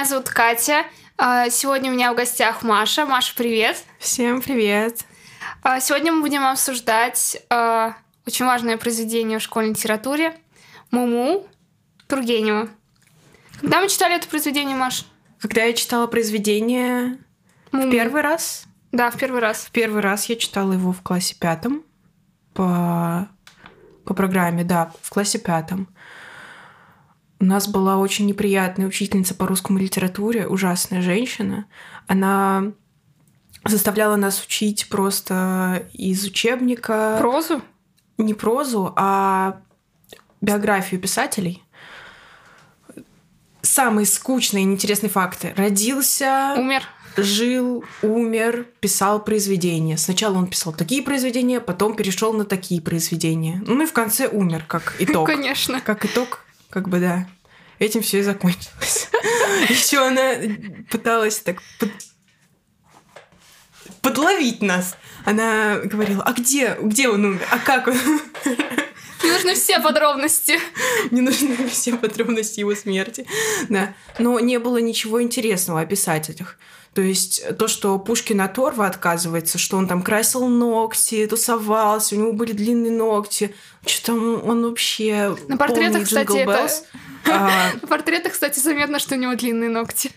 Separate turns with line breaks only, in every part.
Меня зовут Катя. А, сегодня у меня в гостях Маша. Маша, привет!
Всем привет!
А, сегодня мы будем обсуждать а, очень важное произведение в школьной литературе «Муму» Тургенева. Когда мы читали это произведение, Маш?
Когда я читала произведение
Муму.
в первый раз,
Да, в первый раз.
в первый раз я читала его в классе пятом по, по программе, да, в классе пятом. У нас была очень неприятная учительница по русскому литературе, ужасная женщина. Она заставляла нас учить просто из учебника
Прозу?
не прозу, а биографию писателей. Самые скучные и неинтересные факты. Родился,
Умер?
жил, умер, писал произведения. Сначала он писал такие произведения, потом перешел на такие произведения. Ну и в конце умер, как итог.
Конечно.
Как итог, как бы да. Этим все и закончилось. Еще она пыталась так под- подловить нас. Она говорила, а где, где он умер, а как он
Мне нужны все подробности.
Мне нужны все подробности его смерти. Да. Но не было ничего интересного описать этих. То есть то, что Пушкин от Орва отказывается, что он там красил ногти, тусовался, у него были длинные ногти. Что там он вообще
На портретах, кстати, это-.
А,
На портретах, кстати, заметно, что у него длинные ногти.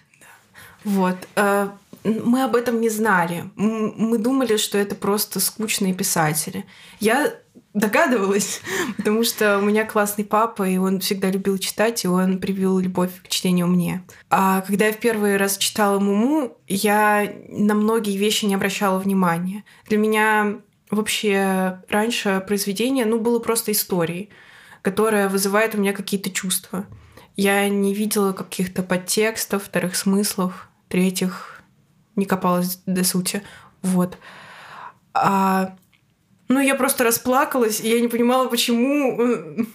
Вот. э, Мы об этом не знали. Мы думали, что это просто скучные писатели. Я догадывалась, потому что у меня классный папа, и он всегда любил читать, и он привил любовь к чтению мне. А когда я в первый раз читала Муму, я на многие вещи не обращала внимания. Для меня вообще раньше произведение, ну, было просто историей, которая вызывает у меня какие-то чувства. Я не видела каких-то подтекстов, вторых смыслов, третьих не копалась до сути. Вот. А, ну, я просто расплакалась, и я не понимала, почему э,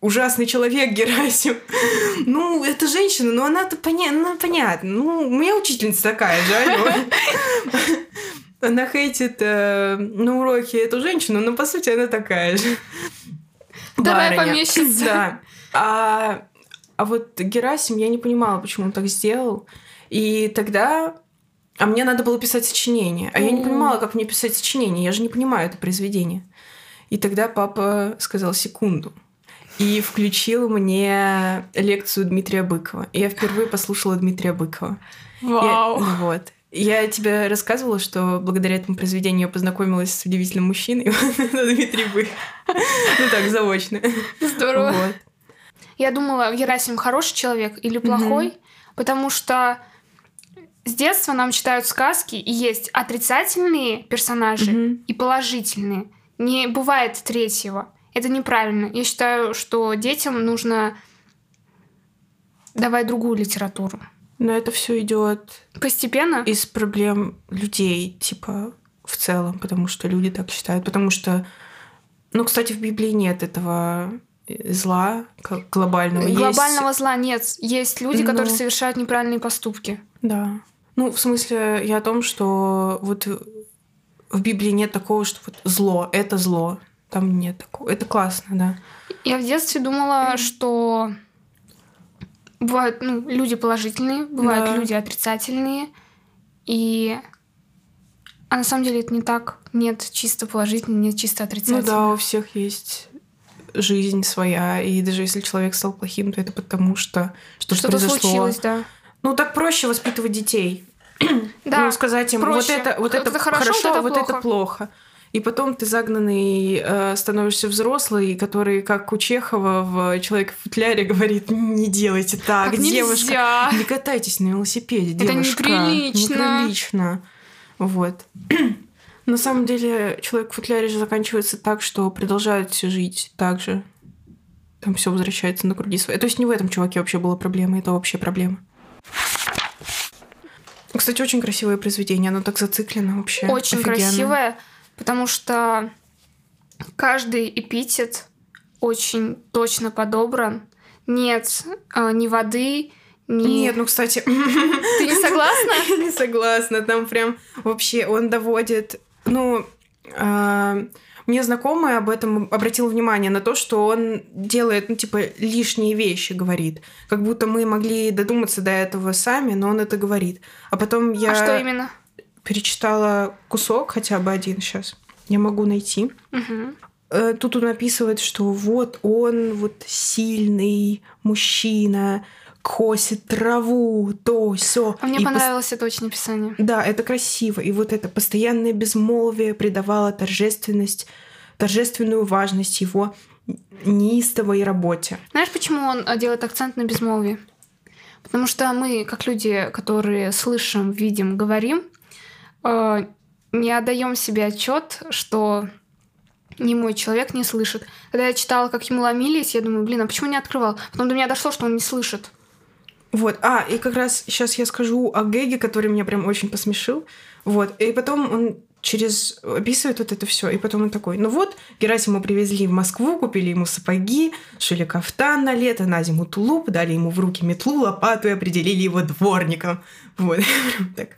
ужасный человек Герасим. Ну, это женщина, но она-то поня... ну, понятно. Ну, у меня учительница такая же. Она хейтит э, на уроке эту женщину, но по сути она такая же.
Давай помещица.
Да. А, а вот Герасим, я не понимала, почему он так сделал. И тогда... А мне надо было писать сочинение. А я не понимала, как мне писать сочинение. Я же не понимаю это произведение. И тогда папа сказал секунду. И включил мне лекцию Дмитрия Быкова. И я впервые послушала Дмитрия Быкова. Я-
Вау.
ну вот. Я тебе рассказывала, что благодаря этому произведению я познакомилась с удивительным мужчиной. Дмитрий Быков. Ну так, заочно.
Здорово.
Вот.
Я думала, Герасим хороший человек или плохой, потому что с детства нам читают сказки, и есть отрицательные персонажи
Мгм.
и положительные. Не бывает третьего. Это неправильно. Я считаю, что детям нужно давать другую литературу.
Но это все идет
Постепенно.
из проблем людей, типа, в целом, потому что люди так считают. Потому что, ну, кстати, в Библии нет этого э, зла г- глобального. Есть-
Глобального зла нет. Есть люди, которые
Ну.
совершают неправильные поступки.
Да. Ну, в смысле, я о том, что вот в Библии нет такого, что вот зло — это зло. Там нет такого. Это классно, да.
Я в детстве думала, что бывают ну, люди положительные, бывают
Да.
люди отрицательные. И а на самом деле это не так. Нет чисто положительного, нет чисто
Ну
отрицательного.
да, у всех есть жизнь своя, и даже если человек стал плохим, то это потому, что что-то,
Что-то
произошло.
случилось, да.
Ну, так проще воспитывать детей.
Да,
ну, сказать им,
проще.
вот это, вот это
Это хорошо,
хорошо,
вот это
вот это плохо. И потом ты загнанный э, становишься взрослый, который, как у Чехова в «Человеке в футляре» говорит, не делайте так,
Так
девушка.
нельзя.
Не катайтесь на велосипеде,
Это
девушка.
неприлично.
Неприлично. Вот. На самом деле, человек в футляре же заканчивается так, что продолжают все жить так же. Там все возвращается на круги свои. То есть не в этом чуваке вообще была проблема, это вообще проблема. Кстати, очень красивое произведение, оно так зациклено вообще.
Очень
Офигенно.
красивая, потому что каждый эпитет очень точно подобран. Нет а, ни воды, ни...
Нет, ну, кстати,
Ты не согласна?
Я не согласна. Там прям вообще он доводит... Ну, а, мне знакомый об этом обратил внимание на то, что он делает, ну, типа, лишние вещи, говорит. Как будто мы могли додуматься до этого сами, но он это говорит. А потом я...
А что именно?
Перечитала кусок, хотя бы один сейчас. Я могу найти.
Угу.
Тут он описывает, что вот он вот сильный мужчина, косит траву, то все.
А мне и понравилось пос... это очень описание.
Да, это красиво. И вот это постоянное безмолвие придавало торжественность, торжественную важность его неистовой работе.
Знаешь, почему он э, делает акцент на безмолвии? Потому что мы, как люди, которые слышим, видим, говорим, э, не отдаем себе отчет, что не мой человек не слышит. Когда я читала, как ему ломились, я думаю, блин, а почему не открывал? Потом до меня дошло, что он не слышит.
Вот, а, и как раз сейчас я скажу о Гэге, который меня прям очень посмешил. Вот, и потом он через описывает вот это все, и потом он такой, ну вот, Герасиму привезли в Москву, купили ему сапоги, шили кафтан на лето, на зиму тулуп, дали ему в руки метлу, лопату и определили его дворником. Вот, так.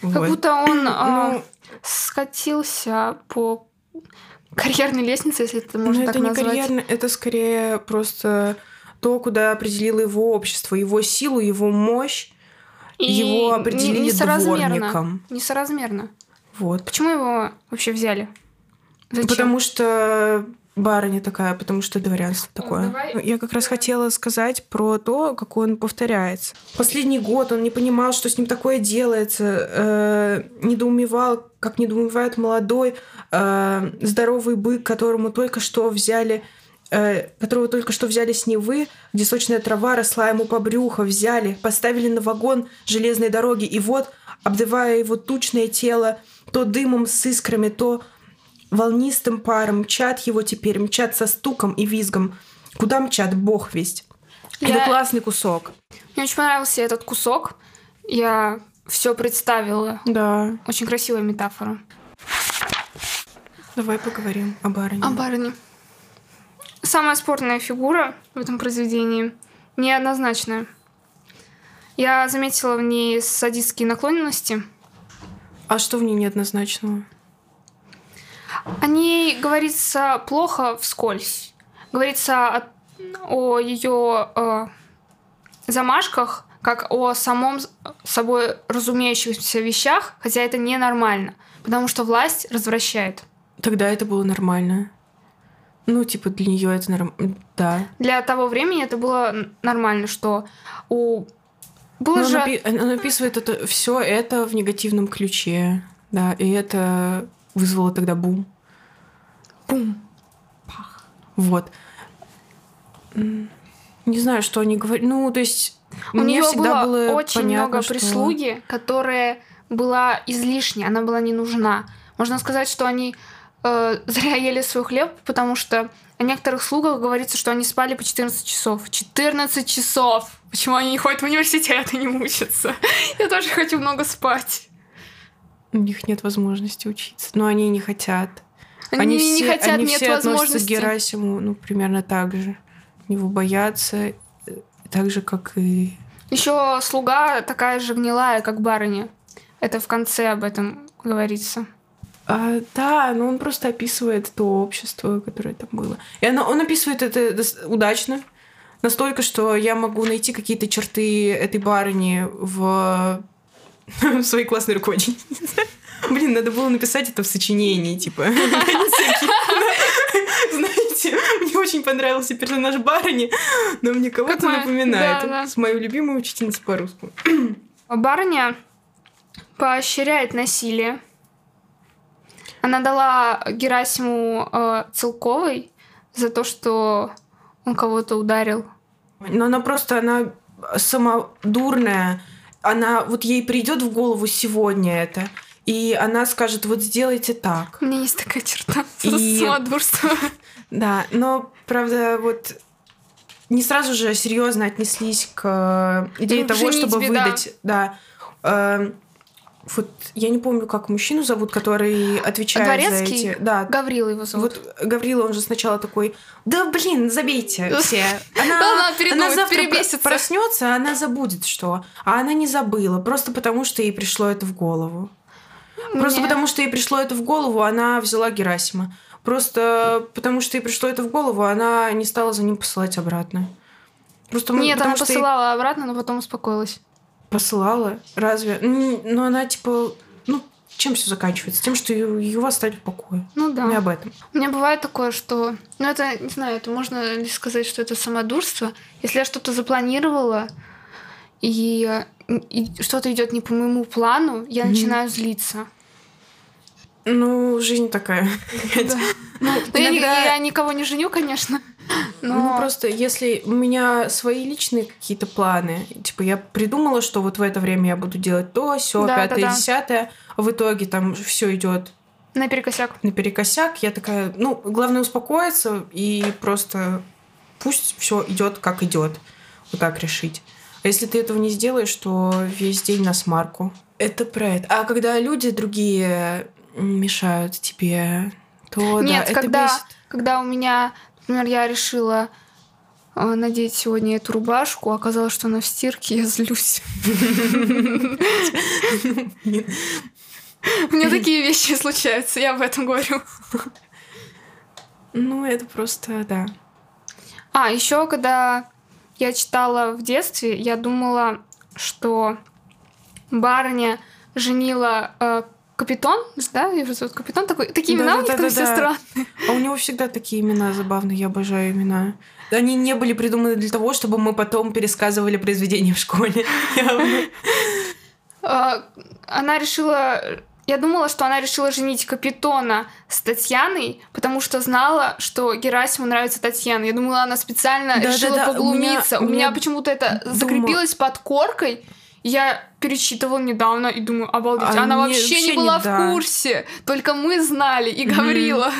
Как вот. будто он а, ну, скатился по карьерной лестнице, если это можно ну, так
это
назвать.
не карьерно, это скорее просто то, куда определило его общество, его силу, его мощь, и его определили несоразмерно, дворником.
Несоразмерно.
Вот.
Почему его вообще взяли?
Зачем? Потому что барыня такая, потому что дворянство такое. Давай. Я как раз хотела сказать про то, как он повторяется. Последний год он не понимал, что с ним такое делается, э, недоумевал, как недоумевает молодой э, здоровый бык, которому только что взяли которого только что взяли с Невы, где сочная трава росла ему по брюху, взяли, поставили на вагон железной дороги, и вот, обдавая его тучное тело, то дымом с искрами, то волнистым паром, мчат его теперь, мчат со стуком и визгом. Куда мчат, бог весть. Я... Это классный кусок.
Мне очень понравился этот кусок. Я все представила.
Да.
Очень красивая метафора.
Давай поговорим о барыне.
О барыне. Самая спорная фигура в этом произведении неоднозначная. Я заметила в ней садистские наклонности.
А что в ней неоднозначного?
О ней говорится плохо вскользь. Говорится о, о ее э, замашках, как о самом собой разумеющихся вещах, хотя это ненормально, потому что власть развращает.
Тогда это было нормально. Ну, типа, для нее это нормально. Да.
Для того времени это было нормально, что у было
же... напи... она описывает это все это в негативном ключе, да, и это вызвало тогда бум.
Бум.
Пах. Вот. Не знаю, что они говорят. Ну, то есть
у нее всегда было, было очень понятно, много что... прислуги, которая была излишней, она была не нужна. Можно сказать, что они э, зря ели свой хлеб, потому что о некоторых слугах говорится, что они спали по 14 часов. 14 часов! Почему они не ходят в университет и не учатся? Я тоже хочу много спать.
У них нет возможности учиться, но они не хотят.
Они, они все, не хотят,
они
нет
все
возможности.
к Герасиму, ну, примерно так же. Его боятся, э, так же, как и...
Еще слуга такая же гнилая, как барыня. Это в конце об этом говорится.
А, да, но он просто описывает то общество, которое там было. И оно, он описывает это удачно. Настолько, что я могу найти какие-то черты этой барыни в, в своей классной руководительнице. Блин, надо было написать это в сочинении, типа. Знаете, мне очень понравился персонаж барыни, но мне кого-то напоминает. С мою любимую учительницу по-русски.
Барыня поощряет насилие она дала Герасиму э, Целковой за то, что он кого-то ударил.
Но она просто, она самодурная. Она, вот ей придет в голову сегодня это, и она скажет, вот сделайте так.
У меня есть такая черта. И... Самодурство.
Да, но, правда, вот не сразу же серьезно отнеслись к идее ну, того, чтобы выдать, да, да эм, вот я не помню, как мужчину зовут, который отвечает Дворецкий? за эти. Да.
Гаврила его зовут.
Вот Гаврила, он же сначала такой, да блин, забейте все.
Она, она завтра
проснется, она забудет что. А она не забыла, просто потому что ей пришло это в голову. Просто потому что ей пришло это в голову, она взяла Герасима. Просто потому что ей пришло это в голову, она не стала за ним посылать обратно.
Просто мы, Нет, она посылала обратно, но потом успокоилась.
Посылала? Разве? Ну, она типа, ну, чем все заканчивается? Тем, что его оставили в покое.
Ну да.
Не об этом.
У меня бывает такое, что... Ну, это, не знаю, это можно ли сказать, что это самодурство. Если я что-то запланировала, и, и что-то идет не по моему плану, я mm-hmm. начинаю злиться.
Ну, жизнь такая. Да.
Ну, Иногда... я, я никого не женю, конечно.
Но... Ну, просто если у меня свои личные какие-то планы, типа я придумала, что вот в это время я буду делать то, все, да, пятое, да, да. десятое, в итоге там все идет
Наперекосяк.
Наперекосяк. Я такая, ну, главное успокоиться и просто пусть все идет как идет. Вот так решить. А если ты этого не сделаешь, то весь день на смарку. Это про это. А когда люди другие мешают тебе, то
Нет,
да,
когда,
это бесит.
когда у меня, например, я решила э, надеть сегодня эту рубашку, оказалось, что она в стирке, я злюсь. У меня такие вещи случаются, я об этом говорю.
Ну, это просто, да.
А, еще когда я читала в детстве, я думала, что барыня женила э, Капитон, да, его зовут Капитон, такой, такие имена да, у них да, да, все да. странные.
А у него всегда такие имена забавные, я обожаю имена. Они не были придуманы для того, чтобы мы потом пересказывали произведения в школе.
А, она решила я думала, что она решила женить Капитона с Татьяной, потому что знала, что Герасиму нравится Татьяна. Я думала, она специально да, решила да, да. поглумиться. У меня, у меня почему-то это закрепилось под коркой. Я перечитывала недавно и думаю, обалдеть, а она не, вообще, вообще не была не, в да. курсе. Только мы знали и mm-hmm. говорила.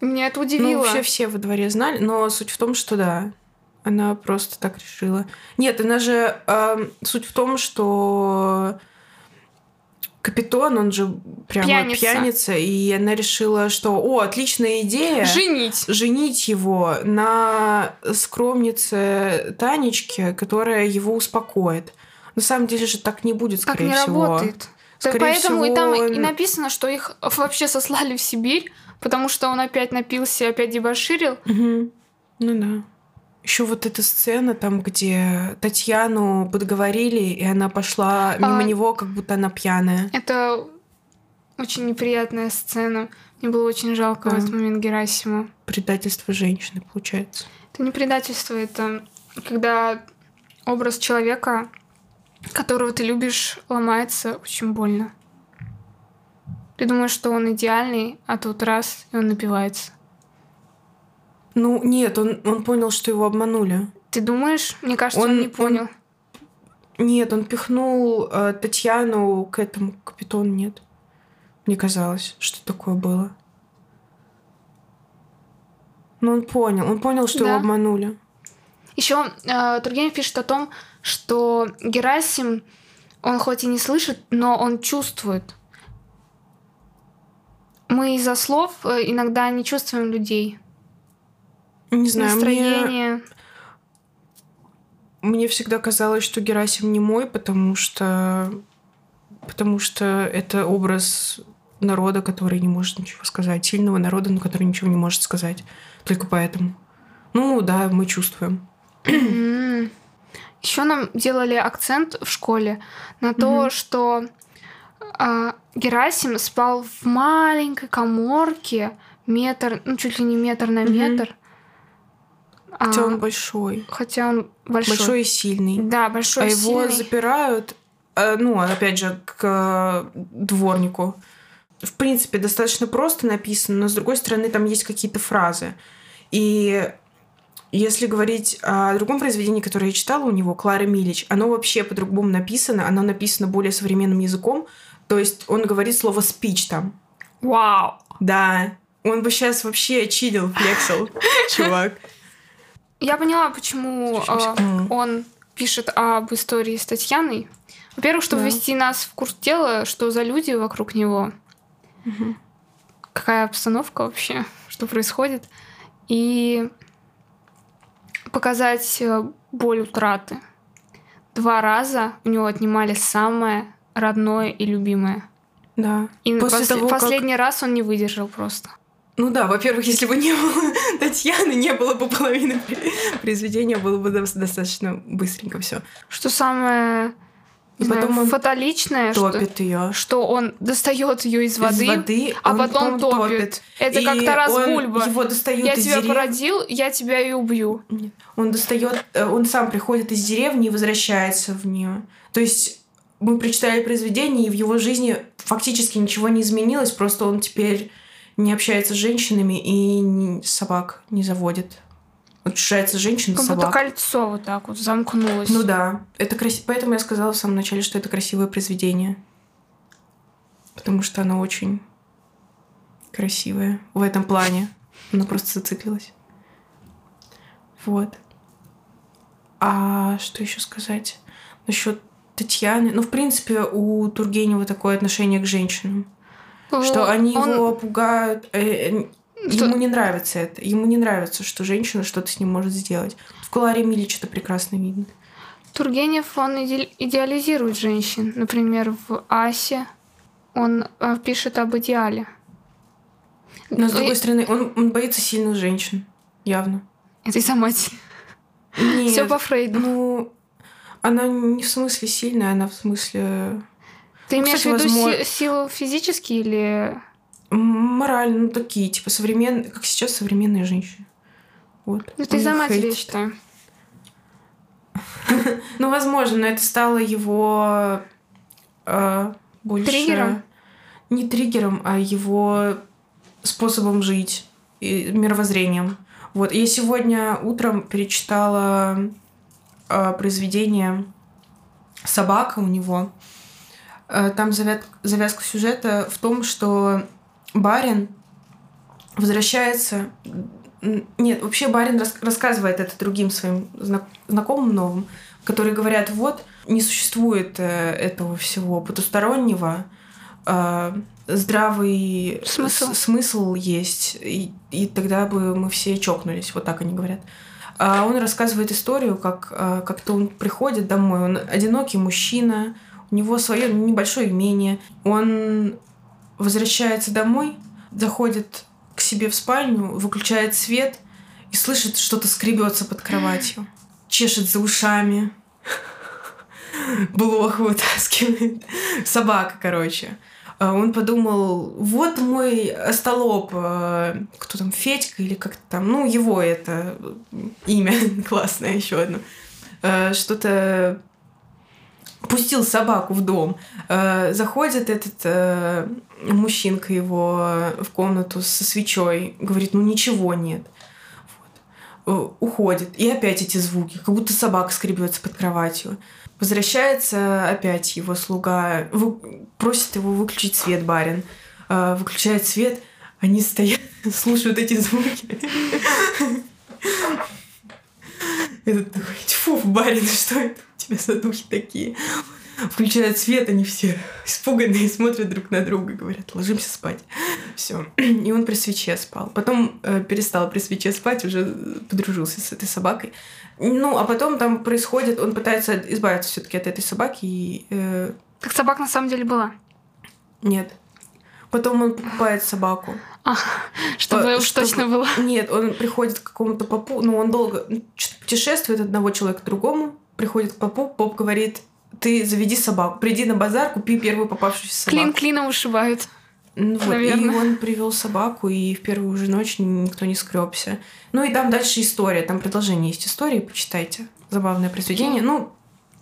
Меня это удивило. Ну,
вообще все во дворе знали, но суть в том, что да, она просто так решила. Нет, она же... Э, суть в том, что Капитон, он же прямо пьяница. пьяница, и она решила, что, о, отличная идея.
Женить.
Женить его на скромнице Танечке, которая его успокоит. На самом деле же так не будет, скорее
так
не всего.
работает. Скорее Поэтому всего, и там и написано, что их вообще сослали в Сибирь, потому что он опять напился, опять дебоширил.
Угу. Ну да. Еще вот эта сцена там, где Татьяну подговорили, и она пошла мимо а, него, как будто она пьяная.
Это очень неприятная сцена. Мне было очень жалко а. в этот момент Герасима.
Предательство женщины, получается.
Это не предательство, это когда образ человека, которого ты любишь, ломается очень больно. Ты думаешь, что он идеальный, а тут раз, и он напивается.
Ну, нет, он, он понял, что его обманули.
Ты думаешь? Мне кажется, он, он не понял.
Он... Нет, он пихнул э, Татьяну к этому капитону, нет. Мне казалось, что такое было. Но он понял, он понял, что да. его обманули.
Еще э, Тургенев пишет о том, что Герасим, он хоть и не слышит, но он чувствует. Мы из-за слов э, иногда не чувствуем людей.
Не знаю, настроение. Мне, мне всегда казалось, что Герасим не мой, потому что потому что это образ народа, который не может ничего сказать, сильного народа, но который ничего не может сказать. Только поэтому. Ну да, мы чувствуем.
Еще нам делали акцент в школе на то, что а, Герасим спал в маленькой коморке метр, ну чуть ли не метр на метр.
Хотя а, он большой.
Хотя он большой.
Большой и сильный.
Да, большой
а
и сильный.
А его запирают, э, ну, опять же, к дворнику. В принципе, достаточно просто написано, но с другой стороны, там есть какие-то фразы. И если говорить о другом произведении, которое я читала у него, Клара Милич, оно вообще по-другому написано, оно написано более современным языком. То есть он говорит слово «спич» там.
Вау!
Да. Он бы сейчас вообще чилил, флексил, чувак.
Я поняла, почему э, он пишет об истории с Татьяной. Во-первых, чтобы ввести нас в курс дела, что за люди вокруг него, какая обстановка вообще, что происходит, и показать э, боль утраты. Два раза у него отнимали самое родное и любимое.
Да.
И После пос- того, последний как... раз он не выдержал просто.
Ну да, во-первых, если бы не было Татьяны, не было бы половины произведения, было бы достаточно быстренько все.
Что самое и знаю, потом он фаталичное,
топит
что,
ее.
что он достает ее из воды,
из воды
а потом, потом топит. топит. Это и как Тарас Бульба.
Его достает
я
из
тебя
дерев...
породил, я тебя и убью.
Нет. Он достает, э, он сам приходит из деревни и возвращается в нее. То есть мы прочитали произведение, и в его жизни фактически ничего не изменилось, просто он теперь не общается с женщинами и собак не заводит. Вот шается женщина,
как
собак.
кольцо вот так вот замкнулось.
Ну да. Это красиво. Поэтому я сказала в самом начале, что это красивое произведение. Потому что оно очень красивое в этом плане. Оно просто зациклилось. Вот. А что еще сказать? Насчет Татьяны. Ну, в принципе, у Тургенева такое отношение к женщинам. Ну, что они он... его пугают. Что... Ему не нравится это. Ему не нравится, что женщина что-то с ним может сделать. В Кларе Милич это прекрасно видно.
Тургенев, он иде... идеализирует женщин. Например, в «Асе» он э, пишет об идеале.
Но, с другой И... стороны, он, он боится сильных женщин. Явно.
Это из-за матери. Все по Фрейду.
Ну, она не в смысле сильная, она в смысле...
Ты имеешь в виду возможно... силу физически или...
Морально, ну такие, типа современные, как сейчас современные женщины. Вот.
Это из-за матери, я считаю.
ну, возможно, но это стало его э, больше...
Триггером?
Не триггером, а его способом жить и мировоззрением. Вот. Я сегодня утром перечитала э, произведение «Собака» у него. Э, там завязка сюжета в том, что барин возвращается... Нет, вообще барин рас... рассказывает это другим своим знакомым новым, которые говорят, вот, не существует э, этого всего потустороннего, э, здравый
смысл,
смысл есть, и, и тогда бы мы все чокнулись, вот так они говорят. А он рассказывает историю, как э, как-то он приходит домой, он одинокий мужчина, у него свое небольшое имение, он возвращается домой, заходит к себе в спальню, выключает свет и слышит, что-то скребется под кроватью. Чешет за ушами. Блох вытаскивает. Собака, короче. А он подумал, вот мой остолоп, э, кто там, Федька или как-то там, ну, его это имя классное еще одно. Э, что-то пустил собаку в дом. Заходит этот мужчинка его в комнату со свечой, говорит, ну ничего нет. Вот. Э, уходит. И опять эти звуки, как будто собака скребется под кроватью. Возвращается опять его слуга, просит его выключить свет, барин. Выключает свет, они стоят, слушают эти звуки. Этот такой, тьфу, барин, что это у тебя за духи такие? Включают свет, они все испуганные, смотрят друг на друга и говорят, ложимся спать. Все. И он при свече спал. Потом э, перестал при свече спать, уже подружился с этой собакой. Ну, а потом там происходит, он пытается избавиться все-таки от этой собаки и... Э...
Так собака на самом деле была?
Нет. Потом он покупает собаку.
А, чтобы уж чтобы... точно было.
Нет, он приходит к какому-то попу, ну, он долго путешествует от одного человека к другому, приходит к попу, поп говорит, ты заведи собаку, приди на базар, купи первую попавшуюся собаку.
Клин клином ушибают.
Ну, вот, и он привел собаку, и в первую же ночь никто не скребся. Ну и там дальше история, там продолжение есть истории, почитайте. Забавное произведение. Ну,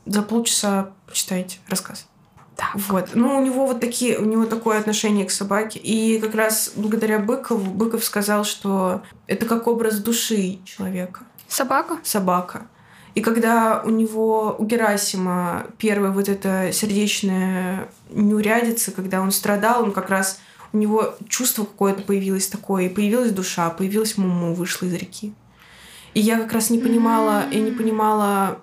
за полчаса почитайте рассказ.
Да.
Вот. Ну, у него вот такие, у него такое отношение к собаке. И как раз благодаря Быкову Быков сказал, что это как образ души человека.
Собака?
Собака. И когда у него, у Герасима, первая вот эта сердечная неурядица, когда он страдал, он как раз у него чувство какое-то появилось такое, и появилась душа, появилась Муму, вышла из реки. И я как раз не понимала, я не понимала,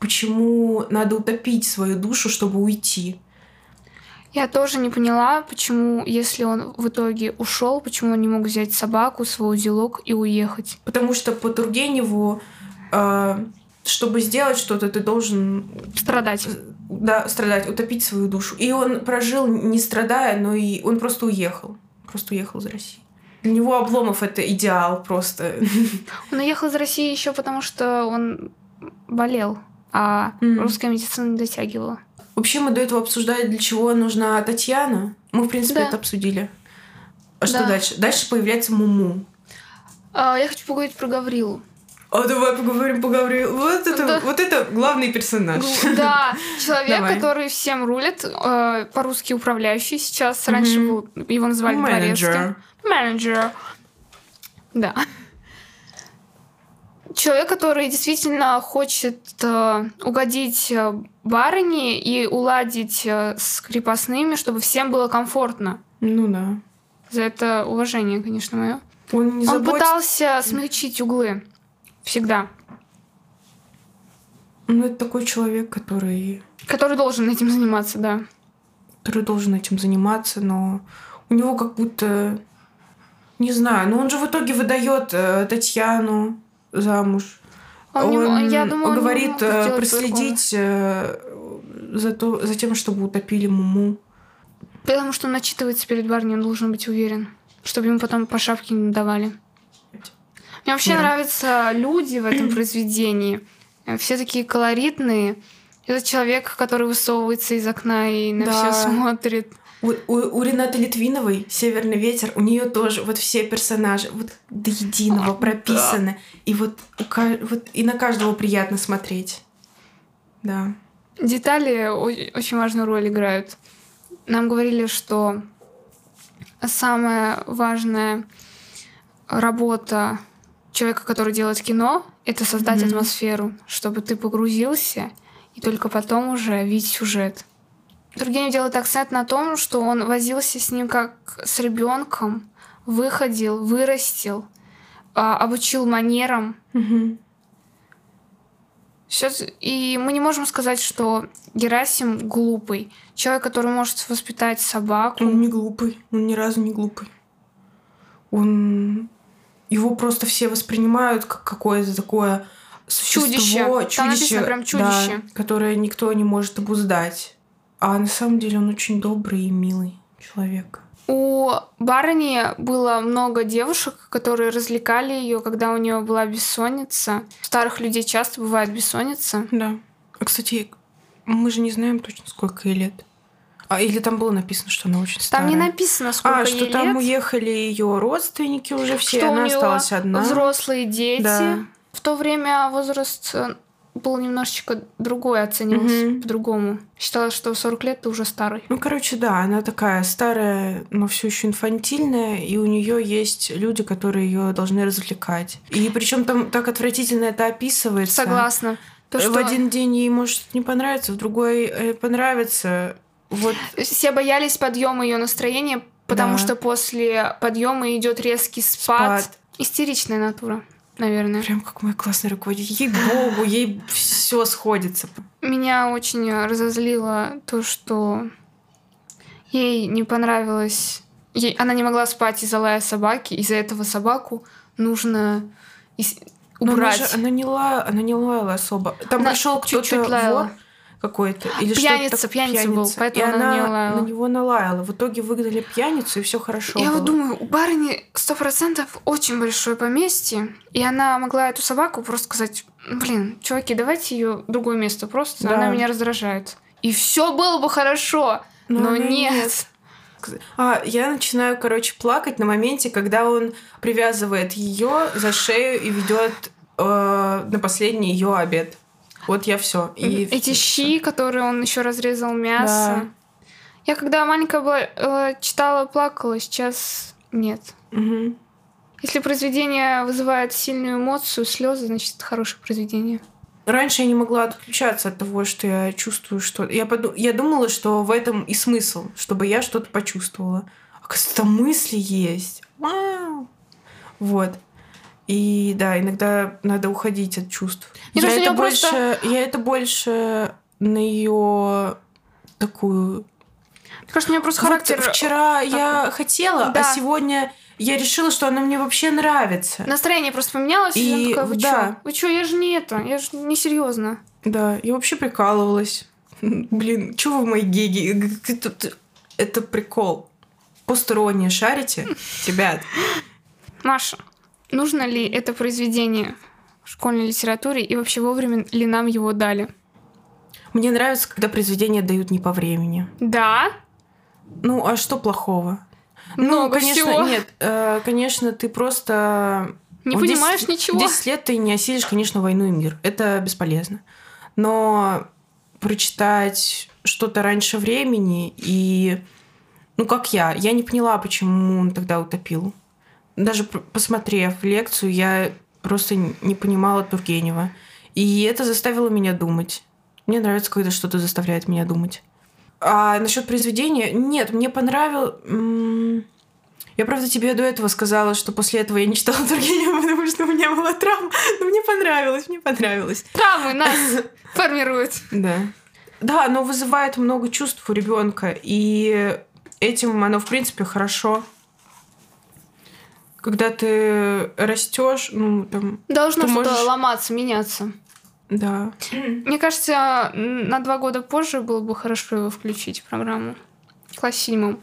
почему надо утопить свою душу, чтобы уйти.
Я тоже не поняла, почему, если он в итоге ушел, почему он не мог взять собаку, свой узелок и уехать.
Потому что по Тургеневу э, чтобы сделать что-то, ты должен...
Страдать.
Да, страдать, утопить свою душу. И он прожил не страдая, но и он просто уехал. Просто уехал из России. Для него Обломов это идеал просто.
Он уехал из России еще потому, что он болел, а mm. русская медицина не дотягивала.
Вообще мы до этого обсуждали, для чего нужна Татьяна. Мы, в принципе, да. это обсудили. А что да. дальше? Дальше появляется Муму.
А, я хочу поговорить про Гаврилу.
А давай поговорим по Гаврилу. Вот это, да. вот это главный персонаж.
Да, человек, давай. который всем рулит, э, по-русски управляющий сейчас. Раньше был, его называли Менеджер. Менеджер. Да. Человек, который действительно хочет э, угодить э, барыне и уладить э, с крепостными, чтобы всем было комфортно.
Ну да.
За это уважение, конечно, мое. Он, не Он пытался смягчить углы. Всегда.
Ну, это такой человек, который...
Который должен этим заниматься, да.
Который должен этим заниматься, но у него как будто... Не знаю, но он же в итоге выдает э, Татьяну замуж. Он, он, не, я думаю, он говорит э, проследить э, за, то, за тем, чтобы утопили Муму.
Потому что он начитывается перед барней, он должен быть уверен, чтобы ему потом по шапке не давали. Мне вообще Мира. нравятся люди в этом произведении. Все такие колоритные. Это человек, который высовывается из окна и на да. все смотрит.
У, у, у Ренаты Литвиновой «Северный ветер», у нее тоже вот все персонажи вот до единого О, прописаны. Да. И вот, у, вот и на каждого приятно смотреть. Да.
Детали очень важную роль играют. Нам говорили, что самая важная работа человека, который делает кино, это создать mm-hmm. атмосферу, чтобы ты погрузился и только потом уже видеть сюжет. Тургенев делает акцент на том, что он возился с ним как с ребенком, выходил, вырастил, а, обучил манерам.
Mm-hmm.
И мы не можем сказать, что Герасим глупый. Человек, который может воспитать собаку.
Он не глупый. Он ни разу не глупый. Он его просто все воспринимают как какое-то такое существо, чудище, чудище, прям чудище. Да, которое никто не может обуздать. А на самом деле он очень добрый и милый человек.
У барыни было много девушек, которые развлекали ее, когда у нее была бессонница. У старых людей часто бывает бессонница.
Да. А, кстати, мы же не знаем точно, сколько ей лет. А или там было написано, что она очень старая?
Там не написано, сколько
а, что там
лет.
уехали ее родственники уже все, что она осталась одна.
Взрослые дети. Да. В то время возраст э, был немножечко другой, оценивался угу. по-другому. Считалось, что 40 лет ты уже старый.
Ну, короче, да, она такая старая, но все еще инфантильная, и у нее есть люди, которые ее должны развлекать. И причем там так отвратительно это описывается.
Согласна.
То, что... В один день ей может не понравиться, в другой э, понравится. Вот.
Все боялись подъема ее настроения, потому да. что после подъема идет резкий спад. спад. Истеричная натура, наверное.
Прям как мой классный руководитель. Ей богу, ей все сходится.
Меня очень разозлило то, что ей не понравилось. Ей, она не могла спать из-за лая собаки. Из-за этого собаку нужно убрать.
Но она, же, она, не ла, она не лаяла особо. Там она пришел кто-то вор, какой-то. Или
пьяница, что пьяница, пьяница был, поэтому и она, она не лаяла.
на него налаяла. В итоге выгнали пьяницу, и все хорошо
Я
было.
вот думаю, у барыни сто процентов очень большое поместье, и она могла эту собаку просто сказать, блин, чуваки, давайте ее другое место просто, да. она меня раздражает. И все было бы хорошо, но, но нет. нет.
А, я начинаю, короче, плакать на моменте, когда он привязывает ее за шею и ведет э, на последний ее обед. Вот я все.
И Эти щи, которые он еще разрезал мясо. Да. Я когда маленькая была, э, читала, плакала, сейчас нет.
Угу.
Если произведение вызывает сильную эмоцию, слезы, значит, это хорошее произведение.
Раньше я не могла отключаться от того, что я чувствую что Я, поду... я думала, что в этом и смысл, чтобы я что-то почувствовала. Оказывается, мысли есть. Вау! Вот. И да, иногда надо уходить от чувств. Не я, это больше, просто... я это больше на ее такую.
Кажется, у меня просто характер.
Вот вчера так... я хотела, а да. а сегодня я решила, что она мне вообще нравится.
Настроение просто поменялось, и, и я такая, вы да. чё? Вы чё, я же не это, я же не серьезно.
Да, я вообще прикалывалась. Блин, чего вы мои геги? Это прикол. Посторонние шарите? Ребят,
Маша, нужно ли это произведение в школьной литературе и вообще вовремя ли нам его дали?
Мне нравится, когда произведения дают не по времени.
Да?
Ну, а что плохого?
Много
ну, конечно,
всего.
нет, э, конечно, ты просто...
Не
в
понимаешь
10
ничего.
10 лет ты не осилишь, конечно, «Войну и мир». Это бесполезно. Но прочитать что-то раньше времени и... Ну, как я. Я не поняла, почему он тогда утопил. Даже посмотрев лекцию, я просто не понимала Тургенева. И это заставило меня думать. Мне нравится, когда что-то заставляет меня думать. А насчет произведения, нет, мне понравилось. Я, правда, тебе до этого сказала, что после этого я не читала Тургенева, потому что у меня была травма. Но мне понравилось, мне понравилось.
Травмы нас формируют.
Да. Да, оно вызывает много чувств у ребенка, и этим оно, в принципе, хорошо. Когда ты растешь, ну, там...
Должно что-то
можешь-
ломаться, меняться.
Да.
Мне кажется, на два года позже было бы хорошо его включить в программу. В классе седьмом.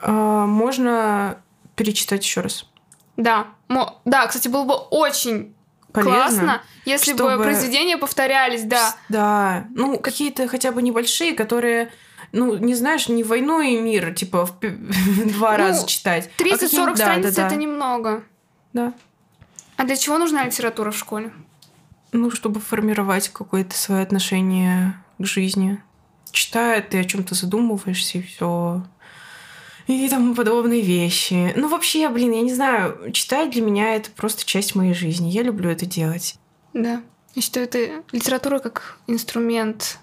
А, можно перечитать еще раз.
Да. Мо- Да, кстати, было бы очень
Полезно.
классно, если бы
чтобы-
произведения повторялись, да.
Да. Ну, какие-то хотя бы небольшие, которые, ну, не знаешь, не войну и мир, типа, в два
Ну,
раза читать. а
30-40
какие-нибудь- да,
страниц
да, да.
это немного.
Да.
А для чего нужна литература в школе?
Ну, чтобы формировать какое-то свое отношение к жизни. Читая, ты о чем-то задумываешься и все. И тому подобные вещи. Ну, вообще, блин, я не знаю, читать для меня это просто часть моей жизни. Я люблю это делать.
Да. Я считаю, это литература как инструмент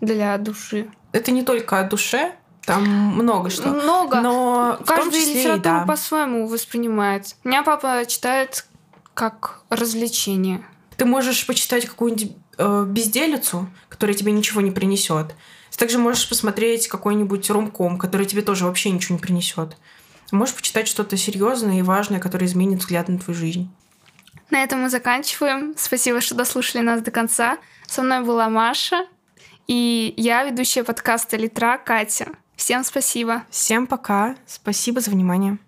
для души.
Это не только о душе, там много что.
Много.
Но
Каждый
числе да.
по-своему воспринимает. У меня папа читает как развлечение.
Ты можешь почитать какую-нибудь э, безделицу, которая тебе ничего не принесет. Ты также можешь посмотреть какой-нибудь ромком, который тебе тоже вообще ничего не принесет. Можешь почитать что-то серьезное и важное, которое изменит взгляд на твою жизнь.
На этом мы заканчиваем. Спасибо, что дослушали нас до конца. Со мной была Маша. И я, ведущая подкаста «Литра» Катя. Всем спасибо.
Всем пока. Спасибо за внимание.